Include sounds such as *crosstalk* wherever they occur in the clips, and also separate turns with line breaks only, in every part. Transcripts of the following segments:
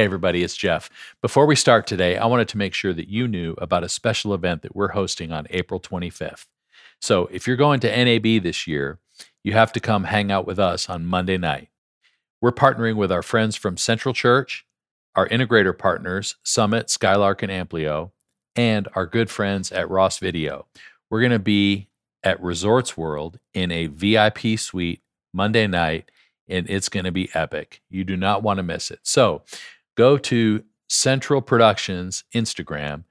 Hey, everybody, it's Jeff. Before we start today, I wanted to make sure that you knew about a special event that we're hosting on April 25th. So, if you're going to NAB this year, you have to come hang out with us on Monday night. We're partnering with our friends from Central Church, our integrator partners, Summit, Skylark, and Amplio, and our good friends at Ross Video. We're going to be at Resorts World in a VIP suite Monday night, and it's going to be epic. You do not want to miss it. So go to Central Productions Instagram,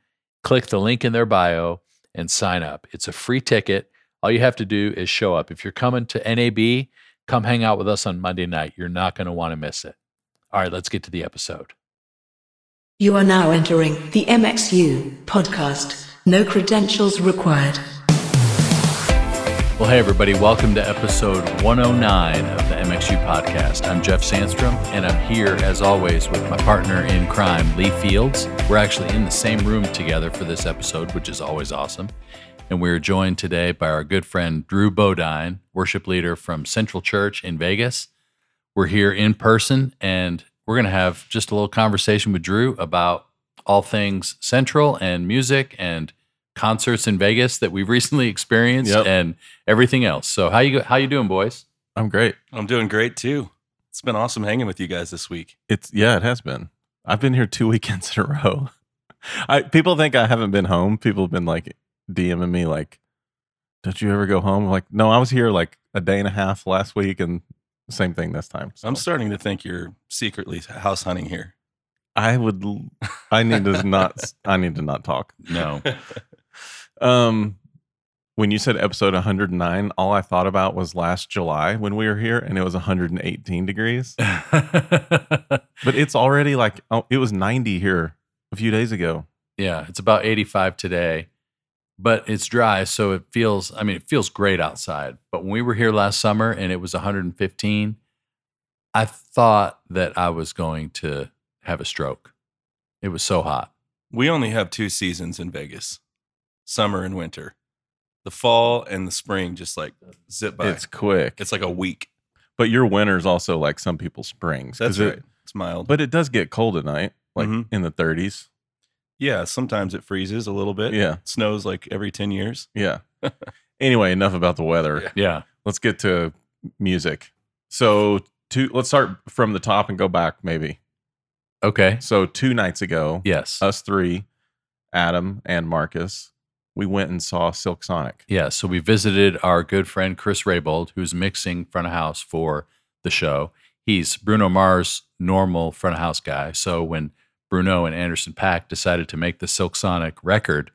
click the link in their bio, and sign up. It's a free ticket. All you have to do is show up. If you're coming to NAB, come hang out with us on Monday night. You're not going to want to miss it. All right, let's get to the episode.
You are now entering the MXU podcast. No credentials required.
Well, hey, everybody, welcome to episode 109 of the MXU podcast. I'm Jeff Sandstrom, and I'm here, as always, with my partner in crime, Lee Fields. We're actually in the same room together for this episode, which is always awesome. And we're joined today by our good friend, Drew Bodine, worship leader from Central Church in Vegas. We're here in person, and we're going to have just a little conversation with Drew about all things Central and music and concerts in Vegas that we've recently *laughs* experienced
Yep.
and everything else. So how you how you doing, boys?
I'm great.
I'm doing great too. It's been awesome hanging with you guys this week.
It's yeah, it has been. I've been here two *laughs* weekends in a row. I people think I haven't been home. People have been like DMing me like, "Don't you ever go home?" I'm like, no, I was here like a day and a half last week, and same thing this time. So
I'm starting to think you're secretly house hunting here.
I would. I need to not. I need to not talk.
No. *laughs*
Um, when you said episode 109, all I thought about was last July when we were here, and it was 118 degrees. *laughs* But it's already like oh, it was 90 here a few days ago.
yeah, it's about 85 today. But it's dry, so it feels I mean, it feels great outside. But when we were here last summer and it was 115, I thought that I was going to have a stroke. It was so hot.
We only have two seasons in Vegas summer and winter. The fall and the spring just like zip by.
It's quick.
It's like a week.
But your winter's also like some people's springs. 'cause
That's
it-
right. It's mild.
But it does get cold at night, like
Mhm.
in the 30s.
yeah, sometimes it freezes a little bit.
Yeah.
It Snows like every 10 years.
Yeah. *laughs* anyway, enough about the weather.
Yeah.
Let's get to music. So, two, let's start from the top and go back maybe.
Okay.
So, two nights ago,
Yes.
us three, Adam and Marcus, we went and saw Silk Sonic.
Yeah, so we visited our good friend Chris Rabold, who's mixing front of house for the show. He's Bruno Mars' normal front of house guy. So when Bruno and Anderson Paak decided to make the Silk Sonic record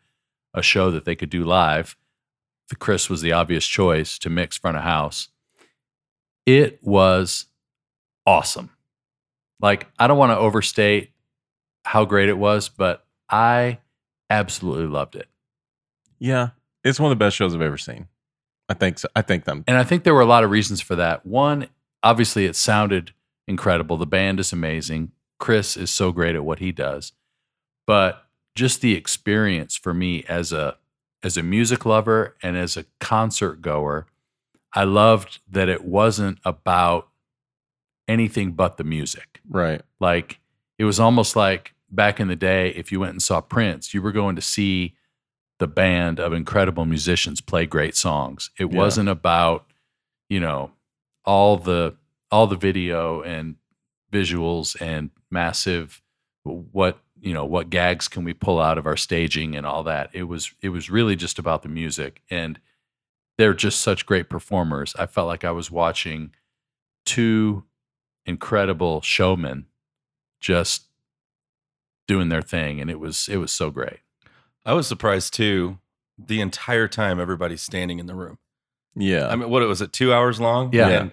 a show that they could do live, the Chris was the obvious choice to mix front of house. It was awesome. Like I don't want to overstate how great it was, but I absolutely loved it.
Yeah. It's one of the best shows I've ever seen. I think so. I think them.
And I think there were a lot of reasons for that. One, obviously, it sounded incredible. The band is amazing. Chris is so great at what he does. But just the experience for me as a as a music lover and as a concert goer, I loved that it wasn't about anything but the music.
Right.
Like it was almost like back in the day, if you went and saw Prince, you were going to see the band of incredible musicians play great songs. It
Yeah.
wasn't about, you know, all the all the video and visuals and massive what you know what gags can we pull out of our staging and all that. It was it was really just about the music. And they're just such great performers. I felt like i was watching two incredible showmen just doing their thing. And it was it was so great
I was surprised too. The entire time everybody's standing in the room.
Yeah.
I mean, what was it? Two hours long?
Yeah.
And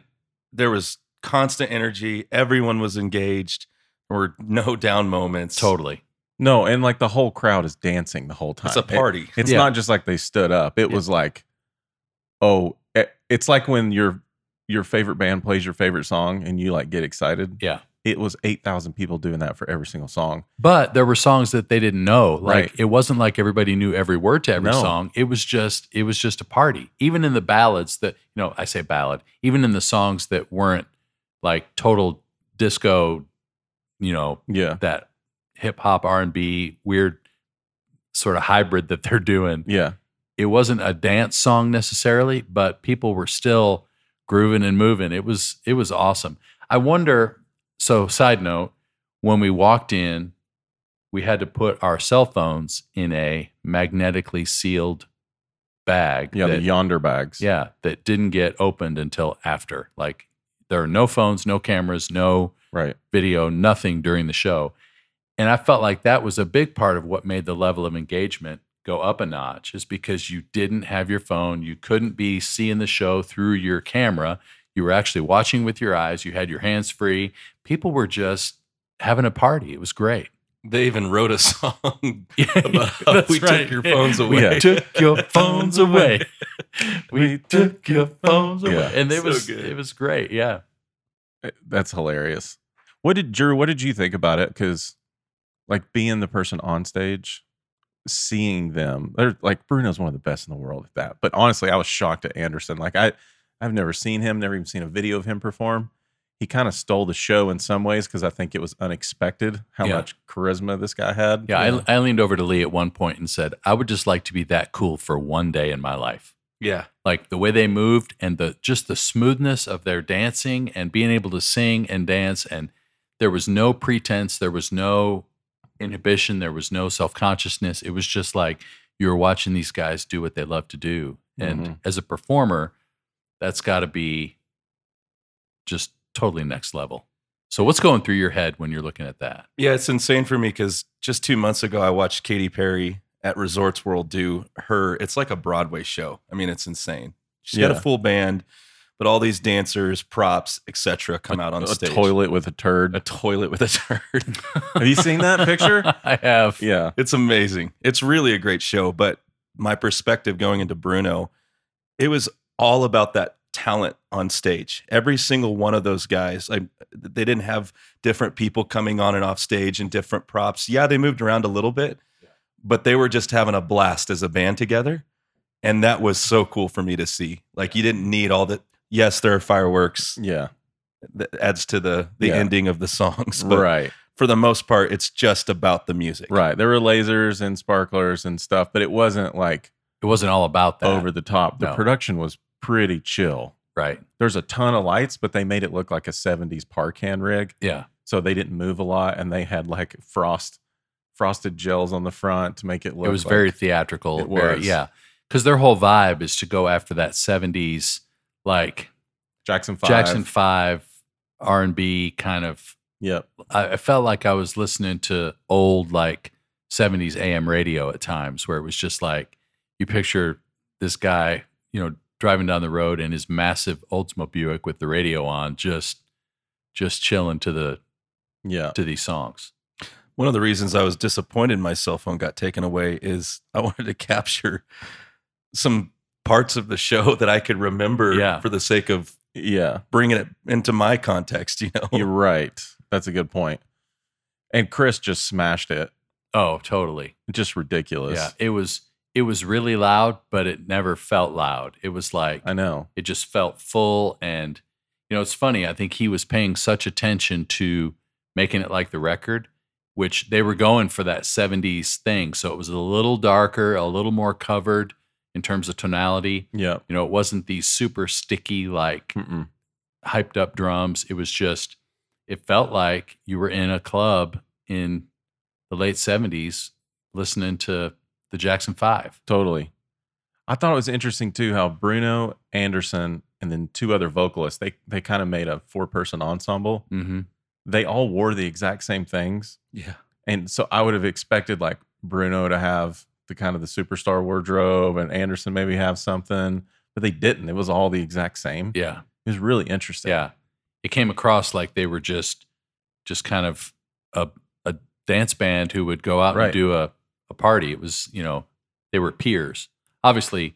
there was constant energy. Everyone was engaged. There were no down moments.
totally
no, and like the whole crowd is dancing the whole time.
It's a
It-
party.
it's
Yeah.
not just like they stood up. It
Yeah.
was like, oh, it- it's like when your your favorite band plays your favorite song and you like get excited.
yeah
It was eight thousand people doing that for every single song.
but there were songs that they didn't know like
Right.
it wasn't like everybody knew every word to every
No.
song it was just it was just a party even in the ballads that you know i say ballad even in the songs that weren't like total disco you know,
Yeah.
that hip hop R and B weird sort of hybrid that they're doing.
Yeah.
It wasn't a dance song necessarily, but people were still grooving and moving. It was it was awesome. I wonder. So, side note, when we walked in, we had to put our cell phones in a magnetically sealed bag.
Yeah.
that-
the Yondr bags.
yeah, that didn't get opened until after. Like there are no phones, no cameras, no
Right.
video, nothing during the show. And I felt like that was a big part of what made the level of engagement go up a notch is because you didn't have your phone. You couldn't be seeing the show through your camera. You were actually watching with your eyes. You had your hands free. People were just having a party. It was great.
They even wrote a *laughs* song *laughs* about how we
right.
took your phones
We
away.
took your *laughs* phones away. We took your phones away.
Yeah.
And it
So
was
good.
it was great. Yeah.
Eh, That's hilarious. What did Drew? What did you think about it? Because, like, being the person on stage, seeing them, they're like Bruno's one of the best in the world at that. But honestly, I was shocked at Anderson. Like, I, I've never seen him, never even seen a video of him perform. He kind of stole the show in some ways because I think it was unexpected how
Yeah.
much charisma this guy had.
Yeah, I, I leaned over to Lee at one point and said, I would just like to be that cool for one day in my life.
yeah.
Like the way they moved and the just the smoothness of their dancing and being able to sing and dance. And there was no pretense, there was no inhibition, there was no self consciousness. It was just like you were watching these guys do what they love to do. And
Mhm.
as a performer, that's got to be just totally next level. So, what's going through your head when you're looking at that?
Yeah, it's insane for me because just two months ago, I watched Katy Perry at Resorts World do her. It's like a Broadway show. I mean, it's insane. She's got a full band, but all these dancers, props, etc., come out on
a
stage.
A toilet with a turd.
a toilet with a turd. *laughs*
Have you seen that picture? *laughs*
I have.
yeah.
It's amazing. It's really a great show. But my perspective going into Bruno, it was all about that talent on stage. Every single one of those guys, I, they didn't have different people coming on and off stage and different props. Yeah, they moved around a little bit, but they were just having a blast as a band together. And that was so cool for me to see. Like you didn't need all that. Yes, there are fireworks
Yeah.
that adds to the the
Yeah.
ending of the songs, but
Right.
for the most part, it's just about the music.
Right. There were lasers and sparklers and stuff, but it wasn't like
It wasn't all about that.
over the top. The
No.
production was pretty chill.
Right.
There's a ton of lights, but they made it look like a 70s Parcan rig.
Yeah.
So they didn't move a lot and they had like frost frosted gels on the front to make it look
it was
like-
very theatrical.
It
very- yeah. Because their whole vibe is to go after that 70s, like
Jackson 5.
Jackson 5 R&B kind of.
Yep.
I, I felt like I was listening to old, like 70s AM radio at times where it was just like you picture this guy, you know, driving down the road in his massive Oldsmobile Buick with the radio on, just just chilling to the
Yeah.
to these songs.
One of the reasons I was disappointed my cell phone got taken away is *laughs* I wanted to capture some parts of the show *laughs* that I could remember
Yeah.
for the sake of
Yeah.
bringing it into my context, you know.
You're right. That's a good point. And Chris just smashed it.
Oh, totally.
Just ridiculous.
Yeah, it was it was really loud, but it never felt loud. It was like
I know.
it just felt full and you know, it's funny, I think he was paying such attention to making it like the record, which they were going for that 70s thing. So it was a little darker, a little more covered in terms of tonality.
Yeah.
You know, it wasn't these super sticky like
Mm-mm.
hyped up drums. It was just, it felt like you were in a club in the late 70s listening to the Jackson Five.
Totally. I thought it was interesting too how Bruno Anderson and then two other vocalists they they kind of made a four person ensemble.
Mm-hmm.
They all wore the exact same things,
Yeah.
and so I would have expected like Bruno to have the kind of the superstar wardrobe and Anderson maybe have something, but they didn't. It was all the exact same.
Yeah.
It was really interesting.
Yeah. It came across like they were just, just kind of a, a dance band who would go out
Right.
and do a, a party. It was, you know, they were peers. Obviously,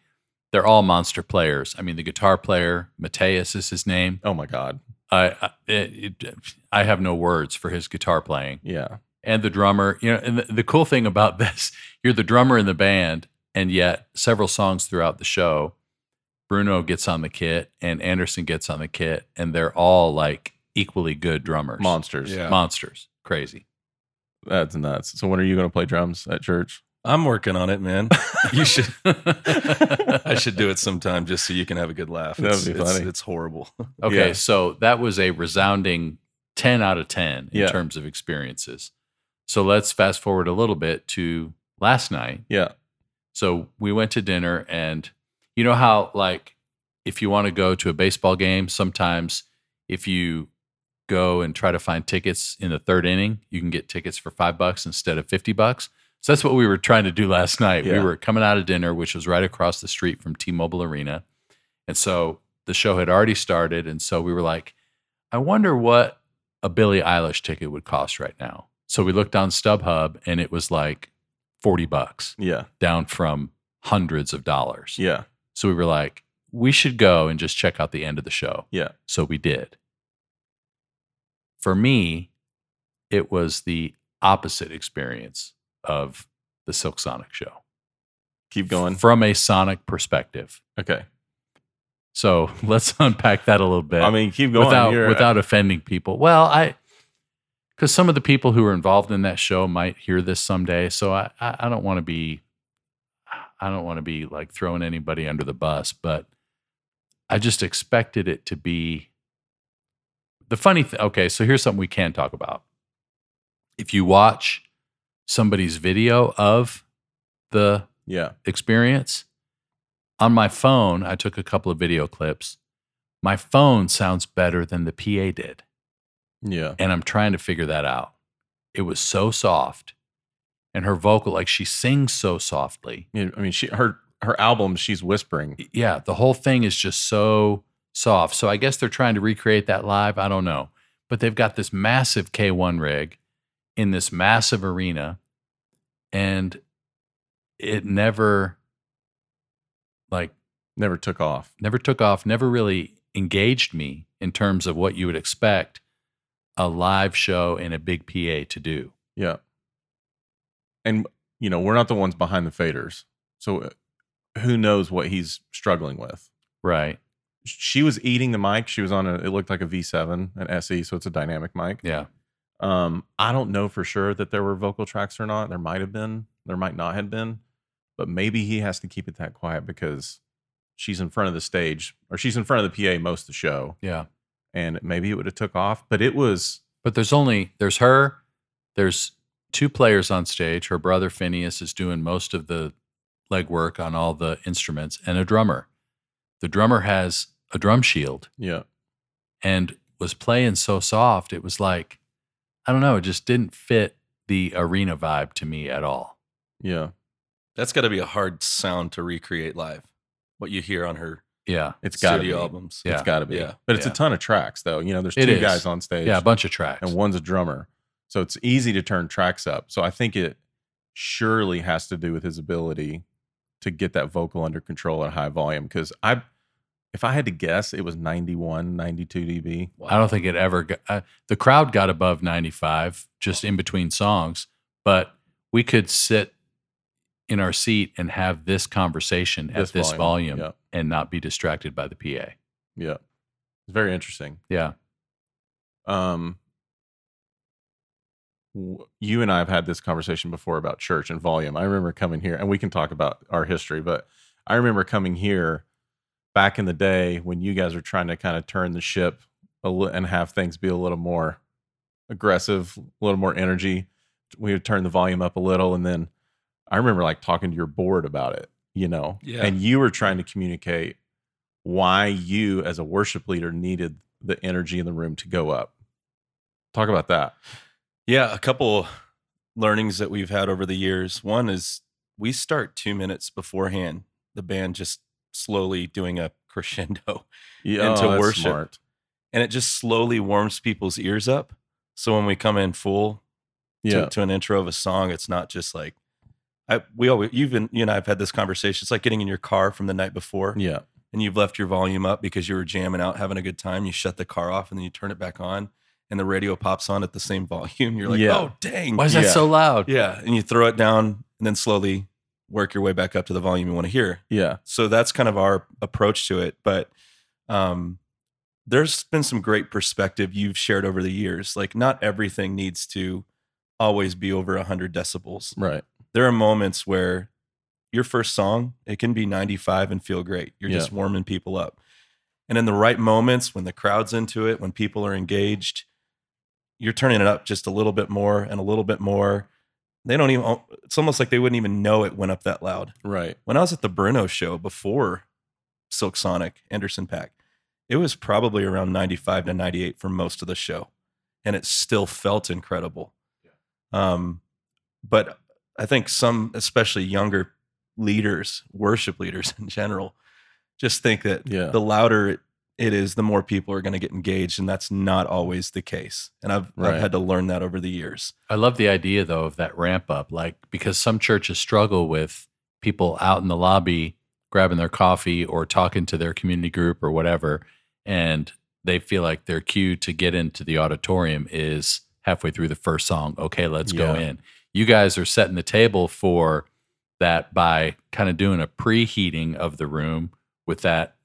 they're all monster players. I mean, the guitar player, Mateus is his name.
Oh my god.
I, I, it, it, I have no words for his guitar playing.
Yeah.
and the drummer. You know, and the, the cool thing about *laughs* this, you're the drummer in the band, and yet several songs throughout the show, Bruno gets on the kit and Anderson gets on the kit, and they're all like equally good drummers,
Monsters.
Yeah.
monsters. Crazy.
That's nuts. So when are you going to play drums at church?
I'm working on it, man. You should. *laughs* I should do it sometime just so you can have a good laugh.
That'd
It's,
be
it's-
funny.
it's horrible. *laughs*
Okay,
Yeah.
so that was a resounding 10 out of 10 in
Yeah.
terms of experiences. So let's fast forward a little bit to last night.
Yeah.
So we went to dinner, and you know how, like, if you want to go to a baseball game, sometimes if you go and try to find tickets in the third inning, you can get tickets for five bucks instead of 50 bucks. So that's what we were trying to do last night. We were coming out of dinner, which was right across the street from T Mobile Arena. And so the show had already started. And so we were like, I wonder what a Billie Eilish ticket would cost right now. So we looked on StubHub and it was like 40 bucks
Yeah.
down from hundreds of dollars.
Yeah.
So we were like, we should go and just check out the end of the show.
Yeah.
So we did. For me, it was the opposite experience of the Silk Sonic show
Keep going.
from a Sonic perspective.
Okay.
So *laughs* let's unpack that a little bit
I mean, keep going.
without
You're- uh,
without offending people. Well, I because some of the people who are involved in that show might hear this someday, so I I, I don't want to be I don't want to be like throwing anybody under the bus, but I just expected it to be the funny thing. Okay, so here's something we can talk about. If you watch somebody's video of the
yeah.
experience. On my phone, I took a couple of video clips. My phone sounds better than the PA did.
Yeah.
And I'm trying to figure that out. It was so soft. And her vocal, like she sings so softly.
I mean, she her her album, she's whispering.
Yeah, the whole thing is just so soft. So I guess they're trying to recreate that live. I don't know. But they've got this massive K1 rig in this massive arena. And it never, like,
Never took off.
never took off, never really engaged me in terms of what you would expect a live show in a big PA to do.
Yeah. And you know, we're not the ones behind the faders. So uh, who knows what he's struggling with.
Right.
She was eating the mic. She was on a it looked like a V7, an SE, so it's a dynamic mic.
Yeah.
Um, I don't know for sure that there were vocal tracks or not. There might have been, there might not have been, but maybe he has to keep it that quiet because she's in front of the stage or she's in front of the PA most of the show,
Yeah.
and maybe it would have took off. But it was
But there's only, there's her, there's two players on stage. Her brother Finneas is doing most of the legwork on all the instruments and a drummer. The drummer has a drum shield
yeah,
and was playing so soft. It was like, I don't know, it just didn't fit the arena vibe to me at all.
yeah.
That's got to be a hard sound to recreate live. What you hear on her
Yeah.
It's got to be.
albums.
Yeah.
It's got to be.
Yeah.
But it's
Yeah.
a ton of tracks though. You know, there's
It
two
is.
guys on stage.
Yeah. A bunch of tracks.
and one's a drummer. So it's easy to turn tracks up. So I think it surely has to do with his ability to get that vocal under control at high volume. Cause I, if I had to guess, it was 91, 92 dB.
I don't think it ever got, uh, the crowd got above 95 just in between songs, but we could sit in our seat and have this conversation at
This
this volume,
volume.
and not be distracted by the PA.
Yeah. It's very interesting.
Yeah.
Um, you and I have had this conversation before about church and volume. I remember coming here, and we can talk about our history, but I remember coming here back in the day when you guys were trying to kind of turn the ship a li- and have things be a little more aggressive, a little more energy. We would turn the volume up a little, and then I remember like talking to your board about it, you know,
Yeah.
and you were trying to communicate why you as a worship leader needed the energy in the room to go up. Talk about that.
Yeah, a couple learnings that we've had over the years. One is we start two minutes beforehand, the band just slowly doing a crescendo,
Yeah, *laughs*
And to
oh,
worship.
smart.
and it just slowly warms people's ears up. So when we come in full
Yeah,
to, to an intro of a song, it's not just like I we always you've been you and I have had this conversation. It's like getting in your car from the night before
yeah,
and you've left your volume up because you were jamming out, having a good time. You shut the car off and then you turn it back on, and the radio pops on at the same *laughs* volume. You're like,
Yeah.
oh dang,
Why is that
Yeah.
so loud?
yeah, and you throw it down and then slowly work your way back up to the volume you want to hear.
yeah,
So that's kind of our approach to it. But um, there's been some great perspective you've shared over the years. Like, not everything needs to always be over 100 decibels.
Right.
There are moments where your first song, it can be 95 and feel great. You're
Yeah.
just warming people up. And in the right moments, when the crowd's into it, when people are engaged, you're turning it up just a little bit more and a little bit more. They don't even, it's almost like they wouldn't even know it went up that loud.
Right.
When I was at the Bruno show before Silk Sonic, Anderson Paak, it was probably around 95 to 98 for most of the show. And it still felt incredible. yeah. Um, but I think some, especially younger leaders, worship leaders *laughs* in general, just think that
Yeah.
the louder it, is, the more people are going to get engaged. And that's not always the case. And I've,
Right.
I've had to learn that over the years.
I love the idea though of that ramp up, like because some churches struggle with people out in the lobby grabbing their coffee or talking to their community group or whatever, and they feel like their cue to get into the auditorium is halfway through the first song. Okay, let's go in. You guys are setting the table for that by kind of doing a preheating of the room with that,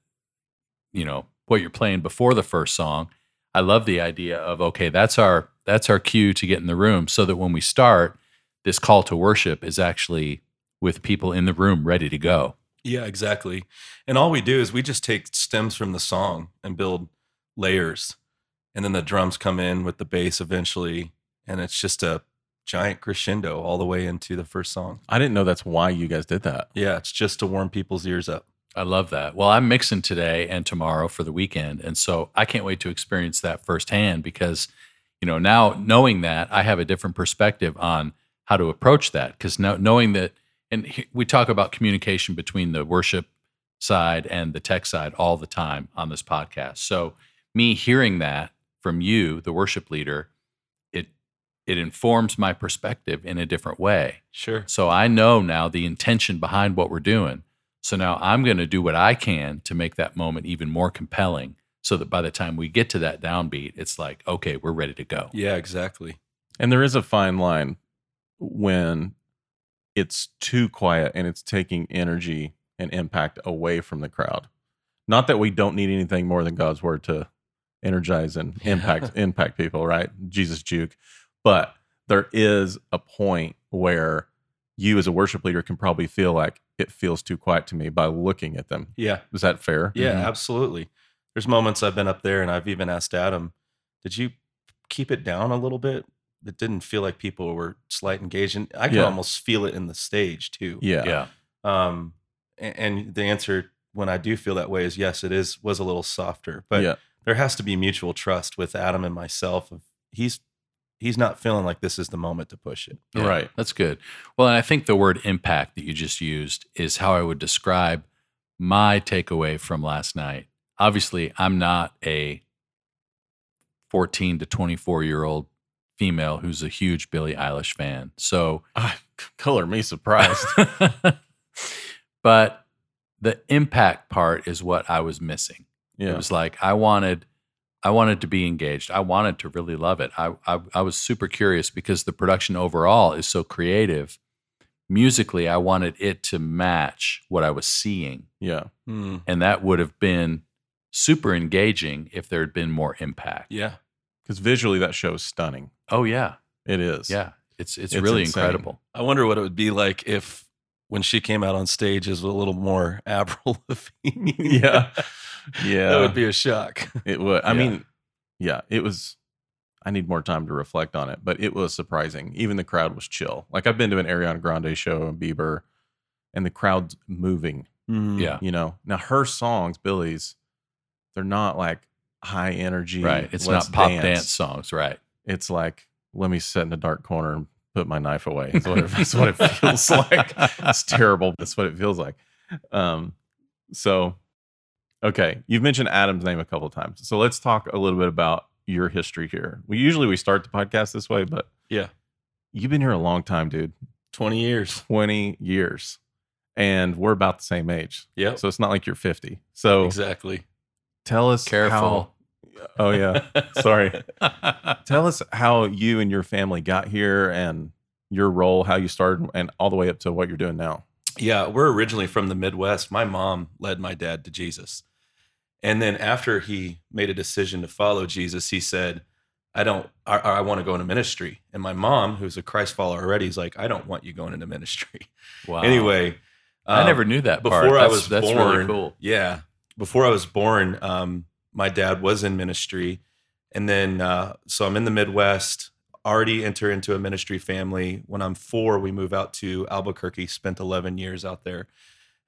you know, what you're playing before the first song. I love the idea of okay, that's our that's our cue to get in the room so that when we start, this call to worship is actually with people in the room ready to go.
Yeah, exactly. And all we do is we just take stems from the song and build layers. And then the drums come in with the bass eventually. And it's just a giant crescendo all the way into the first song.
I didn't know that's why you guys did that.
Yeah, it's just to warm people's ears up.
I love that. Well, I'm mixing today and tomorrow for the weekend. And so I can't wait to experience that firsthand because, you know, now knowing that, I have a different perspective on how to approach that. Because now knowing that, and we talk about communication between the worship side and the tech side all the time on this podcast. So me hearing that from you, the worship leader, it it informs my perspective in a different way.
Sure.
So I know now the intention behind what we're doing. So now I'm going to do what I can to make that moment even more compelling so that by the time we get to that downbeat, it's like, okay, we're ready to go.
Yeah, exactly.
And there is a fine line when it's too quiet and it's taking energy and impact away from the crowd. Not that we don't need anything more than God's word to energize and impact *laughs* impact people, right? Jesus juke. But there is a point where you as a worship leader can probably feel like it feels too quiet to me by looking at them.
Yeah.
Is that fair?
Yeah,
Mhm.
absolutely. There's moments I've been up there and I've even asked Adam, did you keep it down a little bit? It didn't feel like people were slight engaged. And I can
Yeah.
almost feel it in the stage too.
Yeah.
Yeah.
Um, a- and, the answer when I do feel that way is yes, it is was a little softer, but
yeah.
there has to be mutual trust with Adam and myself. Of he's he's not feeling like this is the moment to push it.
Yeah,
Right.
That's good. Well, and I think the word impact that you just used is how I would describe my takeaway from last night. Obviously, I'm not a 14 to 24 year old female who's a huge Billie Eilish fan. So, *laughs*
Ah, color me surprised. *laughs*
but the impact part is what I was missing. It was like I wanted I wanted to be engaged. I wanted to really love it. I, I I was super curious because the production overall is so creative. Musically, I wanted it to match what I was seeing.
Yeah.
Hmm.
And that would have been super engaging if there had been more impact.
Yeah.
Because visually that show is stunning.
Oh yeah.
It is.
Yeah. It's it's,
It's
really
insane.
incredible.
I wonder what it would be like if when she came out on stage as a little more *laughs* Avril Lavigne.
yeah. Yeah. *laughs*
that would be a shock.
It would. I
Yeah.
mean, yeah, it was. I need more time to reflect on it, but it was surprising. Even the crowd was chill. Like I've been to an Ariana Grande show and Bieber, and the crowd's moving.
Yeah.
You know, now her songs, Billie's, they're not like high energy.
Right. It's not pop dance. songs, right?
It's like let me sit in a dark corner and put my knife away. That's what it, *laughs* that's what it feels like. It's terrible. That's what it feels like. Um, so okay, you've mentioned Adam's name a couple of times. So let's talk a little bit about your history here. We usually we start the podcast this way, but
Yeah.
you've been here a long time, dude.
20 years.
20 years. And we're about the same age.
Yeah.
So it's not like you're 50. So
exactly.
tell us
Careful.
how- oh yeah. Sorry. *laughs* Tell us how you and your family got here and your role, how you started, and all the way up to what you're doing now.
Yeah, we're originally from the Midwest. My mom led my dad to Jesus. And then after he made a decision to follow Jesus, he said, I don't, I, I want to go into ministry. And my mom, who's a Christ follower already, is like, I don't want you going into ministry.
Wow.
Anyway,
I
um,
never knew that part.
before I
That's-
was
that's
born.
really cool.
Yeah, before I was born, um, my dad was in ministry, and then uh, so I'm in the Midwest. Already enter into a ministry family. When I'm four, we move out to Albuquerque. Spent 11 years out there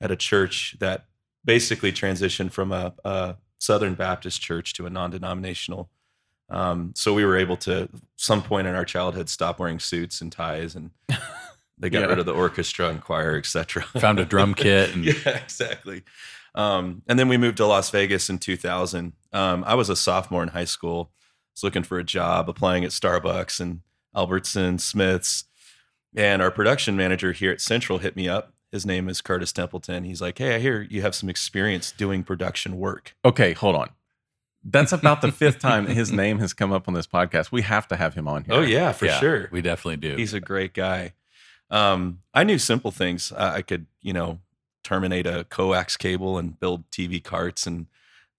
at a church that basically transitioned from a, a Southern Baptist church to a non-denominational. Um, so we were able to, some point in our childhood, stop wearing suits and ties, and *laughs* they got
Yeah.
rid of the orchestra and choir, etc.
Found a drum *laughs* kit and
yeah, exactly. Um, and then we moved to Las Vegas in 2000. Um, I was a sophomore in high school. Was looking for a job, applying at Starbucks and Albertson, Smiths, and our production manager here at Central hit me up. His name is Curtis Templeton. He's like, "Hey, I hear you have some experience doing production work."
Okay, hold on. That's about the fifth *laughs* time his name has come up on this podcast. We have to have him on here.
Oh yeah, for
Yeah,
sure.
We definitely do.
He's a great guy. Um, I knew simple things. I, I could, you know, terminate a coax cable and build TV carts, and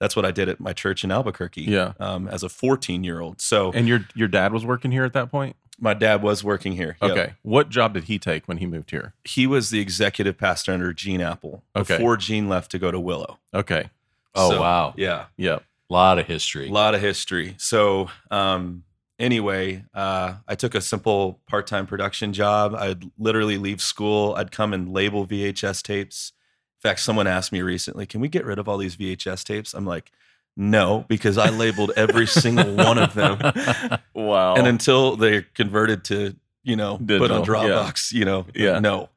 that's what I did at my church in Albuquerque.
Yeah.
Um, as a 14 year old. So
And your your dad was working here at that point?
My dad was working here. Yep.
Okay. What job did he take when he moved here?
He was the executive pastor under Gene Appel
Okay.
before Gene left to go to Willow.
Okay.
oh
So,
wow,
Yeah.
Yep.
a lot of history.
A lot of history. So, um, anyway, uh, I took a simple part time production job. I'd literally leave school, I'd come and label VHS tapes. In fact, someone asked me recently, can we get rid of all these VHS tapes? I'm like, no, because I labeled every single one of them. *laughs*
Wow.
And until they're converted to, you know, put on
Digital, yeah.
Dropbox, you know,
Yeah.
no.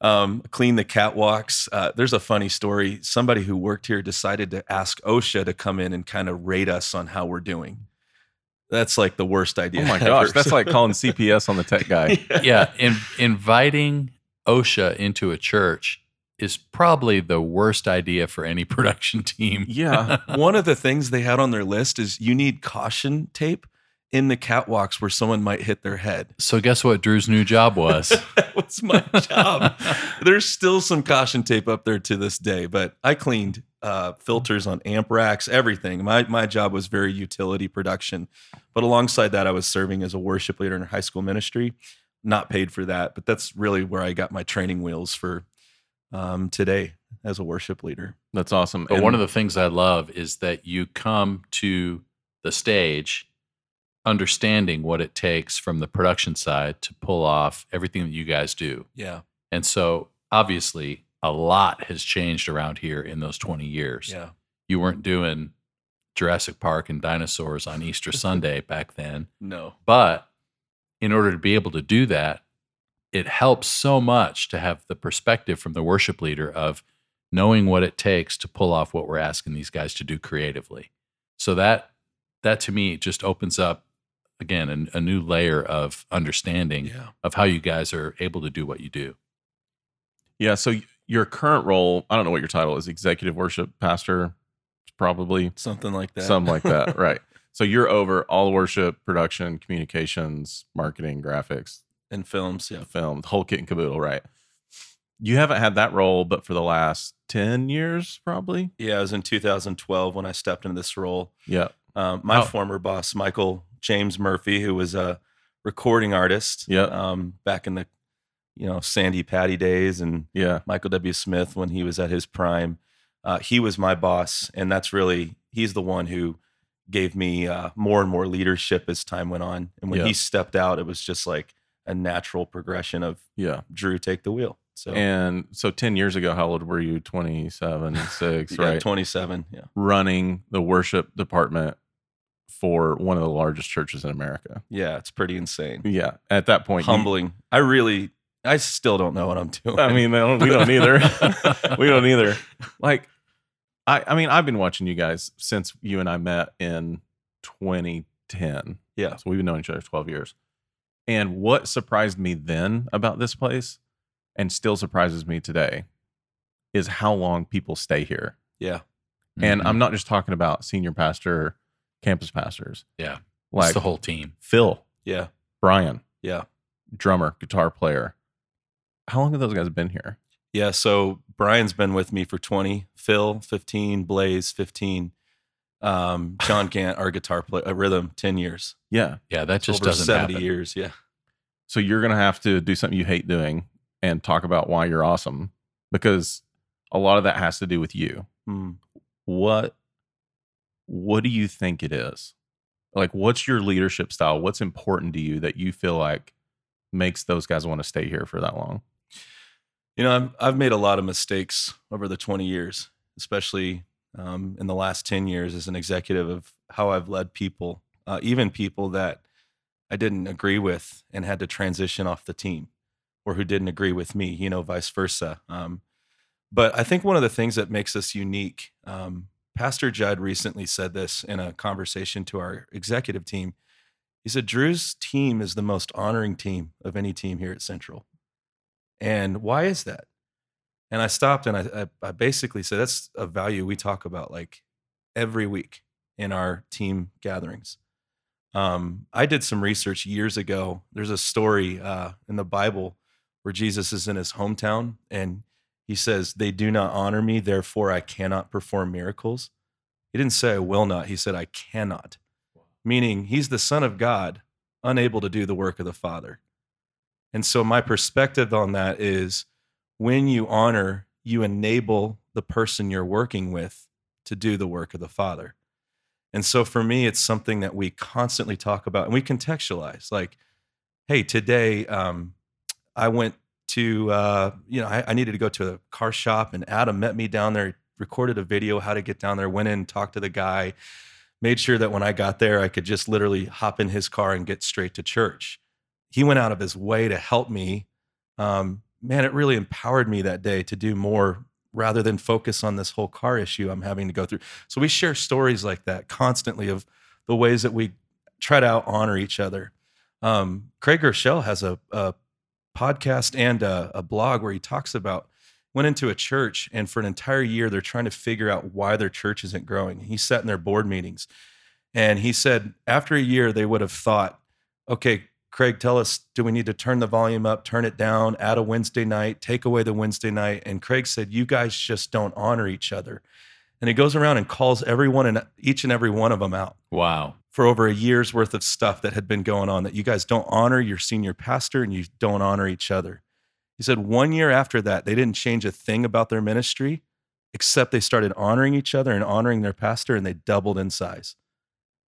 Um, clean the catwalks. Uh, there's a funny story. Somebody who worked here decided to ask OSHA to come in and kind of rate us on how we're doing. That's like the worst idea.
oh my
ever.
gosh, that's like calling *laughs* CPS on the tech guy.
yeah, in, inviting OSHA into a church is probably the worst idea for any *laughs* production team.
Yeah. *laughs*
One of the things they had on their list is you need caution tape in the catwalks where someone might hit their head.
So guess what Drew's new job was? *laughs*
that was my job. There's still some caution tape up there to this day, but I cleaned uh, filters on amp racks, everything. My my job was very utility production, but alongside that, I was serving as a worship leader in high school ministry. Not paid for that, but that's really where I got my training wheels for um, today as a worship leader.
That's awesome.
But one of the things I love is that you come to the stage understanding what it takes from the production side to pull off everything that you guys do.
Yeah,
And so obviously a lot has changed around here in those 20 years.
yeah,
You weren't doing Jurassic Park and dinosaurs on Easter *laughs* Sunday back then.
no,
But in order to be able to do that, it helps so much to have the perspective from the worship leader of knowing what it takes to pull off what we're asking these guys to do creatively. So that that to me just opens up again a, a new layer of understanding
yeah.
of how you guys are able to do what you do.
Yeah. So your current role, I don't know what your title is, executive worship pastor, probably
Something like that.
something like that. *laughs* right. So you're over all worship, production, communications, marketing, graphics,
in films. Yeah,
film, the whole kit and caboodle, right? You haven't had that role, but for the last 10 years, probably.
yeah. It was in 2012 when I stepped into this role.
Yeah.
Um, my
Oh.
former boss, Michael James Murphy, who was a recording artist,
Yeah.
um, back in the you know Sandi Patty days, and
Yeah.
Michael W. Smith when he was at his prime. Uh, he was my boss, and that's really he's the one who gave me uh, more and more leadership as time went on. And when
Yeah.
he stepped out, it was just like a natural progression of
Yeah.
Drew take the wheel. So
And so 10 years ago, how old were you? 27, *laughs* 6,
yeah,
right?
27. Yeah,
Running the worship department for one of the largest churches in America.
yeah, it's pretty insane,
Yeah. At that point, you-
humbling. I really, I still don't know what I'm doing.
I mean, don't- we don't either. *laughs* we don't either. Like, I, I mean, I've been watching you guys since you and I met in 2010.
Yeah.
So we've been knowing each other 12 years. And what surprised me then about this place and still surprises me today is how long people stay here.
yeah,
And
Mhm.
I'm not just talking about senior pastor, campus pastors.
Yeah. It's
Like
the whole team.
Phil,
yeah,
Brian,
yeah.
drummer, guitar player. How long have those guys been here?
Yeah, so Brian's been with me for 20, Phil 15, Blaze 15. Um, John Gant, our guitar player, a rhythm, ten years,
Yeah.
Yeah, that just
over
doesn't
seventy
happen.
years. Yeah,
So you're going to have to do something you hate doing and talk about why you're awesome because a lot of that has to do with you.
Hmm.
What what do you think it is? Like what's your leadership style? What's important to you that you feel like makes those guys want to stay here for that long?
You know, I've, I've made a lot of mistakes over the 20 years, especially um, in the last 10 years as an executive of how I've led people, uh, even people that I didn't agree with and had to transition off the team or who didn't agree with me, you know, vice versa. Um, but I think one of the things that makes us unique, um, Pastor Jud recently said this in a conversation to our executive team. He said, Drew's team is the most honoring team of any team here at Central. And why is that? And I stopped and I, I, I basically said, that's a value we talk about like every week in our team gatherings. Um, I did some research years ago. There's a story uh, in the Bible where Jesus is in his hometown and he says, They do not honor me, therefore I cannot perform miracles. He didn't say I will not, he said, I cannot, meaning he's the Son of God, unable to do the work of the Father. And so my perspective on that is when you honor, you enable the person you're working with to do the work of the Father. And so for me, it's something that we constantly talk about and we contextualize. Like, hey, today um, I went to, uh, you know, I, I needed to go to a car shop and Adam met me down there, recorded a video how to get down there, went in, talked to the guy, made sure that when I got there, I could just literally hop in his car and get straight to church. He went out of his way to help me. Um, man, it really empowered me that day to do more rather than focus on this whole car issue I'm having to go through. So we share stories like that constantly of the ways that we try to out honor each other. Um, Craig Groeschel has a, a podcast and a, a blog where he talks about went into a church and for an entire year they're trying to figure out why their church isn't growing. He sat in their board meetings and he said after a year they would have thought, okay, Craig, tell us, do we need to turn the volume up, turn it down, add a Wednesday night, take away the Wednesday night? And Craig said, you guys just don't honor each other. And he goes around and calls everyone and each and every one of them out
Wow.
for over a year's worth of stuff that had been going on that you guys don't honor your senior pastor and you don't honor each other. He said one year after that, they didn't change a thing about their ministry, except they started honoring each other and honoring their pastor, and they doubled in size.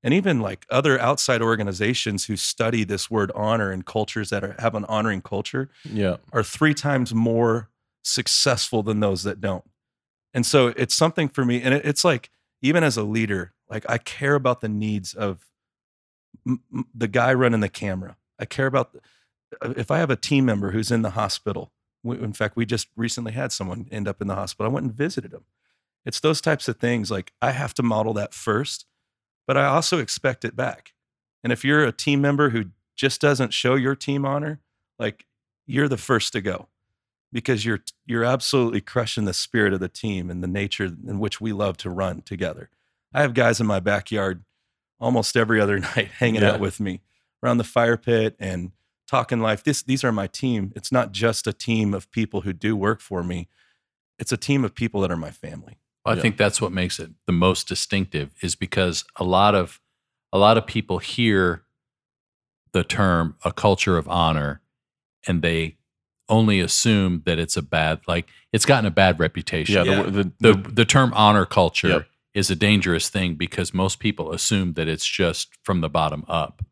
And even like other outside organizations who study this word honor and cultures that are, have an honoring culture
Yeah.
are three times more successful than those that don't. And so it's something for me. And it, it's like, even as a leader, like I care about the needs of m- m- the guy running the camera. I care about the, uh, if I have a team member who's in the hospital. We, in fact, we just recently had someone end up in the hospital. I went and visited him. It's those types of things. Like I have to model that first, but I also expect it back. And if you're a team member who just doesn't show your team honor, like you're the first to go because you're you're absolutely crushing the spirit of the team and the nature in which we love to run together. I have guys in my backyard almost every other *laughs* night hanging
Yeah.
out with me around the fire pit and talking life. This these are my team. It's not just a team of people who do work for me. It's a team of people that are my family.
Well, I
Yeah.
think that's what makes it the most distinctive is because a lot of a lot of people hear the term a culture of honor and they only assume that it's a bad like it's gotten a bad reputation.
Yeah.
Yeah.
The, the,
The
the,
the term honor culture
Yep.
is a dangerous thing because most people assume that it's just from the bottom up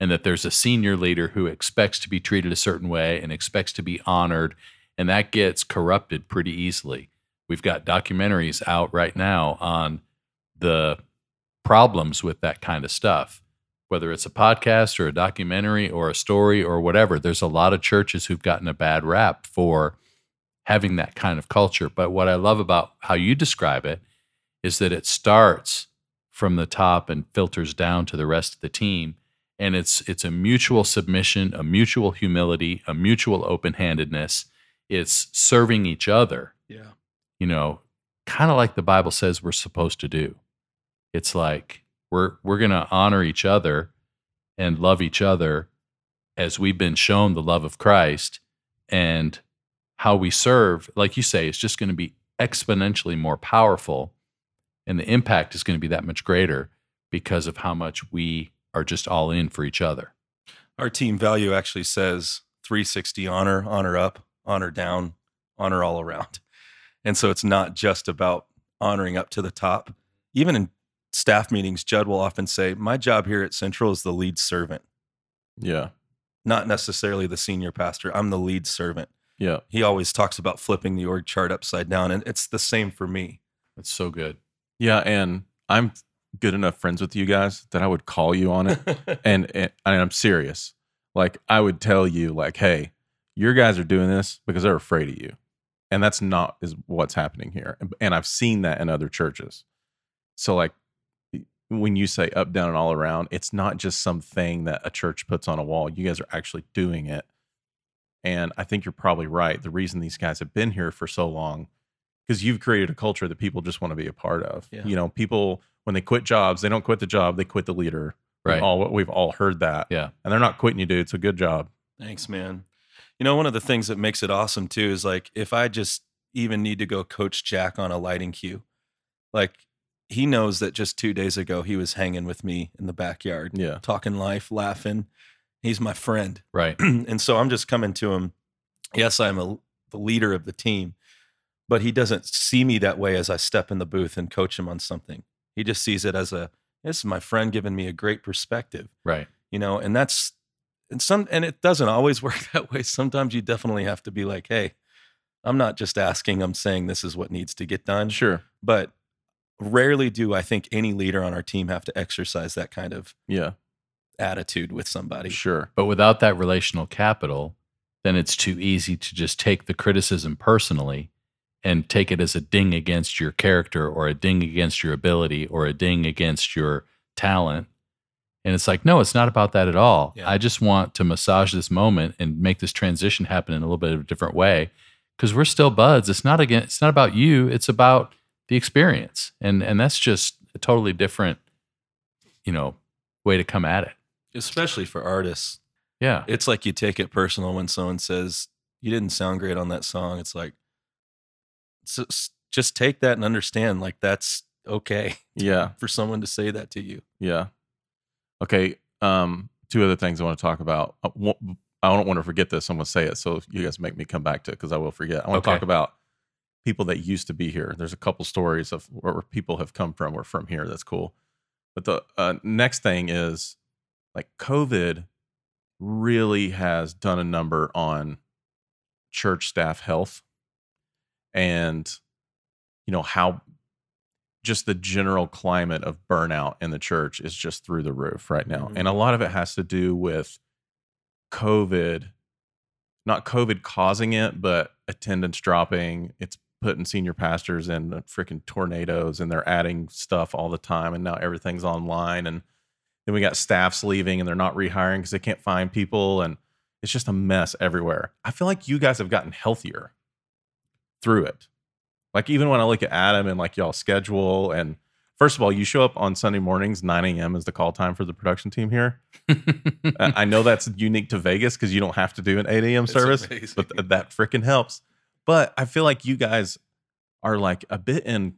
and that there's a senior leader who expects to be treated a certain way and expects to be honored and that gets corrupted pretty easily. We've got documentaries out right now on the problems with that kind of stuff. Whether it's a podcast or a documentary or a story or whatever, there's a lot of churches who've gotten a bad rap for having that kind of culture. But what I love about how you describe it is that it starts from the top and filters down to the rest of the team. And it's it's a mutual submission, a mutual humility, a mutual open-handedness. It's serving each other,
Yeah.
You know, kind of like the Bible says we're supposed to do. It's like we're we're going to honor each other and love each other as we've been shown the love of Christ and how we serve, like you say, is just going to be exponentially more powerful And the impact is going to be that much greater because of how much we are just all in for each other.
Our team value actually says 360 honor, honor up, honor down, honor all around. And so it's not just about honoring up to the top. Even in staff meetings, Jud will often say, My job here at Central is the lead servant,
Yeah.
not necessarily the senior pastor. I'm the lead servant.
Yeah.
He always talks about flipping the org chart upside down, and it's the same for me.
That's so good.
Yeah. And I'm good enough friends with you guys that I would call you on it. *laughs* and, and, and I'm serious. Like I would tell you, like, hey, your guys are doing this because they're afraid of you. And that's not is what's happening here. And- I've seen that in other churches. So like when you say up, down, and all around, it's not just something that a church puts on a wall. You guys are actually doing it. And I think you're probably right. The reason these guys have been here for so long, because you've created a culture that people just want to be a part of.
Yeah.
You know, people when they quit jobs, they don't quit the job, they quit the leader. We've
Right.
all we've all heard that.
Yeah.
And they're not quitting you, dude. It's a good job.
Thanks, man. You know, one of the things that makes it awesome too is like if I just even need to go coach Jack on a lighting cue, like he knows that just two days ago he was hanging with me in the backyard,
Yeah.
talking life, laughing. He's my friend. *clears throat*
Right.
and so I'm just coming to him. Yes, I'm a, the leader of the team, but he doesn't see me that way as I step in the booth and coach him on something. He just sees it as a, this is my friend giving me a great perspective
Right.
you know and that's and some and it doesn't always *laughs* work that way sometimes you definitely have to be like hey i'm not just asking i'm saying this is what needs to get done
Sure.
but rarely do i think any leader on our team have to exercise that kind of
Yeah.
attitude with somebody
Sure.
But without that relational capital, then it's too easy to just take the criticism personally and take it as a ding against your character or a ding against your ability or a ding against your talent. And it's like, no, it's not about that at all.
Yeah.
I just want to massage this moment and make this transition happen in a little bit of a different way because we're still buds. It's not again, it's not about you, it's about the experience. And and that's just a totally different, you know, way to come at it.
especially for artists
Yeah.
it's like you take it personal when someone says you didn't sound great on that song it's like s- s- just take that and understand like that's okay
Yeah. *laughs*
for someone to say that to you
Yeah. Okay. Um, two other things I want to talk about. Uh, I don't want to forget this. I'm going to say it. So you guys make me come back to it because I will forget. I want to
Okay.
talk about people that used to be here. There's a couple stories of where people have come from or from here. That's cool. But the uh, next thing is like COVID really has done a number on church staff health and, you know, how just the general climate of burnout in the church is just through the roof right now.
Mhm.
And a lot of it has to do with COVID, not COVID causing it, but attendance dropping. It's putting senior pastors in freaking tornadoes and they're adding stuff all the time. And now everything's online. And then we got staffs leaving and they're not rehiring because they can't find people. And it's just a mess everywhere. I feel like you guys have gotten healthier through it. Like even when I look at Adam and like y'all schedule, and first of all, you show up on Sunday mornings, 9 a.m. is the call time for the production team here. I know that's unique to Vegas because you don't have to do an 8 a.m. Service, but th- that freaking helps. But I feel like you guys are like a bit in,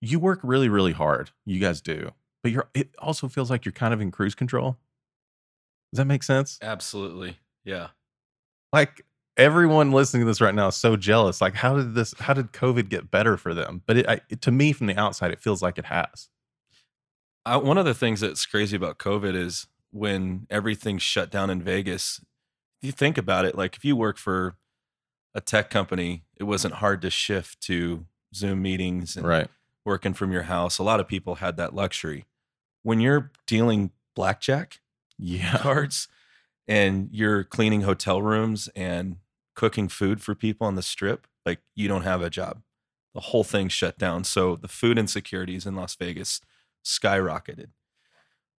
you work really, really hard. You guys do. But you're, it also feels like you're kind of in cruise control. Does that make sense?
absolutely yeah
like everyone listening to this right now is so jealous. Like, how did this? How did COVID get better for them? But it, I, it- to me, from the outside, it feels like it has.
I, one of the things that's crazy about COVID is when everything's shut down in Vegas. If you think about it, like if you work for a tech company, it wasn't hard to shift to Zoom meetings and
Right.
working from your house. A lot of people had that luxury. When you're dealing blackjack
Yeah.
cards and you're cleaning hotel rooms and cooking food for people on the strip, like you don't have a job. The whole thing shut down. So the food insecurities in Las Vegas skyrocketed.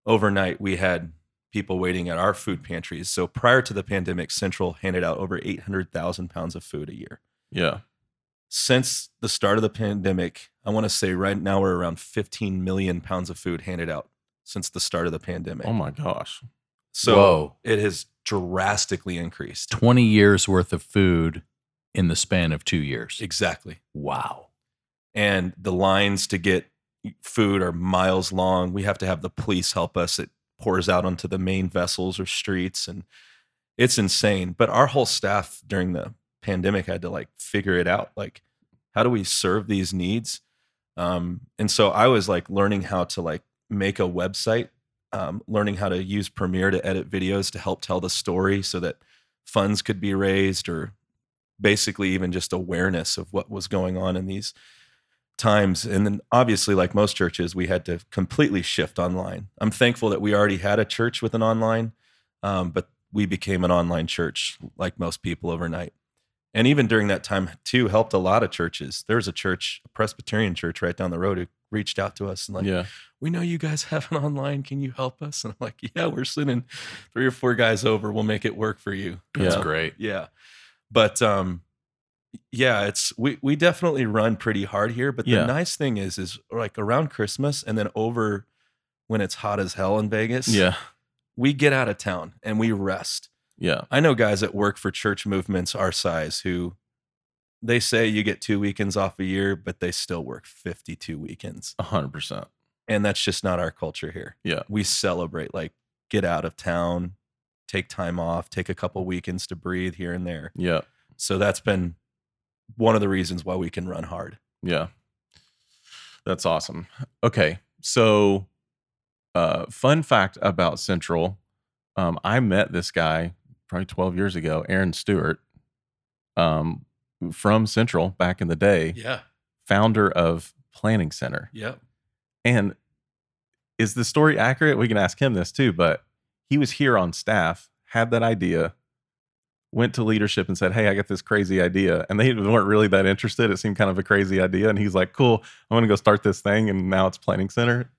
Overnight, we had people waiting at our food pantries. So prior to the pandemic, Central handed out over 800,000 pounds of food a year.
Yeah.
Since the start of the pandemic, I want to say right now we're around 15 million pounds of food handed out since the start of the pandemic.
Oh my gosh.
So
Whoa.
it has drastically increased.
20 years worth of food in the span of two years.
Exactly.
Wow.
And the lines to get food are miles long. We have to have the police help us. It pours out onto the main vessels or streets, and it's insane. But our whole staff during the pandemic had to like figure it out. Like, how do we serve these needs? Um, and so I was like learning how to like make a website, um, learning how to use Premiere to edit videos to help tell the story so that funds could be raised or basically even just awareness of what was going on in these times. And then obviously, like most churches, we had to completely shift online. I'm thankful that we already had a church with an online, um, but we became an online church like most people overnight. And even during that time, too, helped a lot of churches. There was a church, a Presbyterian church right down the road who reached out to us and like,
yeah.
We know you guys *laughs* have an online. Can you help us? And I'm like, yeah, we're sending three or four guys over. We'll make it work for you.
That's
Yeah.
great.
Yeah. But um yeah, it's we we definitely run pretty hard here, but the
Yeah.
nice thing is is like around Christmas and then over when it's hot as hell in Vegas,
Yeah.
we get out of town and we rest.
Yeah.
I know guys that work for church movements our size who they say you get 2 weekends off a year, but they still work 52 weekends.
Hundred percent.
And that's just not our culture here.
Yeah.
We celebrate like get out of town, take time off, take a couple weekends to breathe here and there.
Yeah.
So that's been one of the reasons why we can run hard.
Yeah. That's awesome. Okay. So, uh, fun fact about Central um, I met this guy probably 12 years ago, Aaron Stewart, um, from Central back in the day,
Yeah.
founder of Planning Center.
Yep.
And is the story accurate? We can ask him this too, but he was here on staff, had that idea, went to leadership and said, Hey, I got this crazy idea. And they weren't really that interested. It seemed kind of a crazy idea. And he's like, Cool, I'm going to go start this thing. And now it's Planning Center.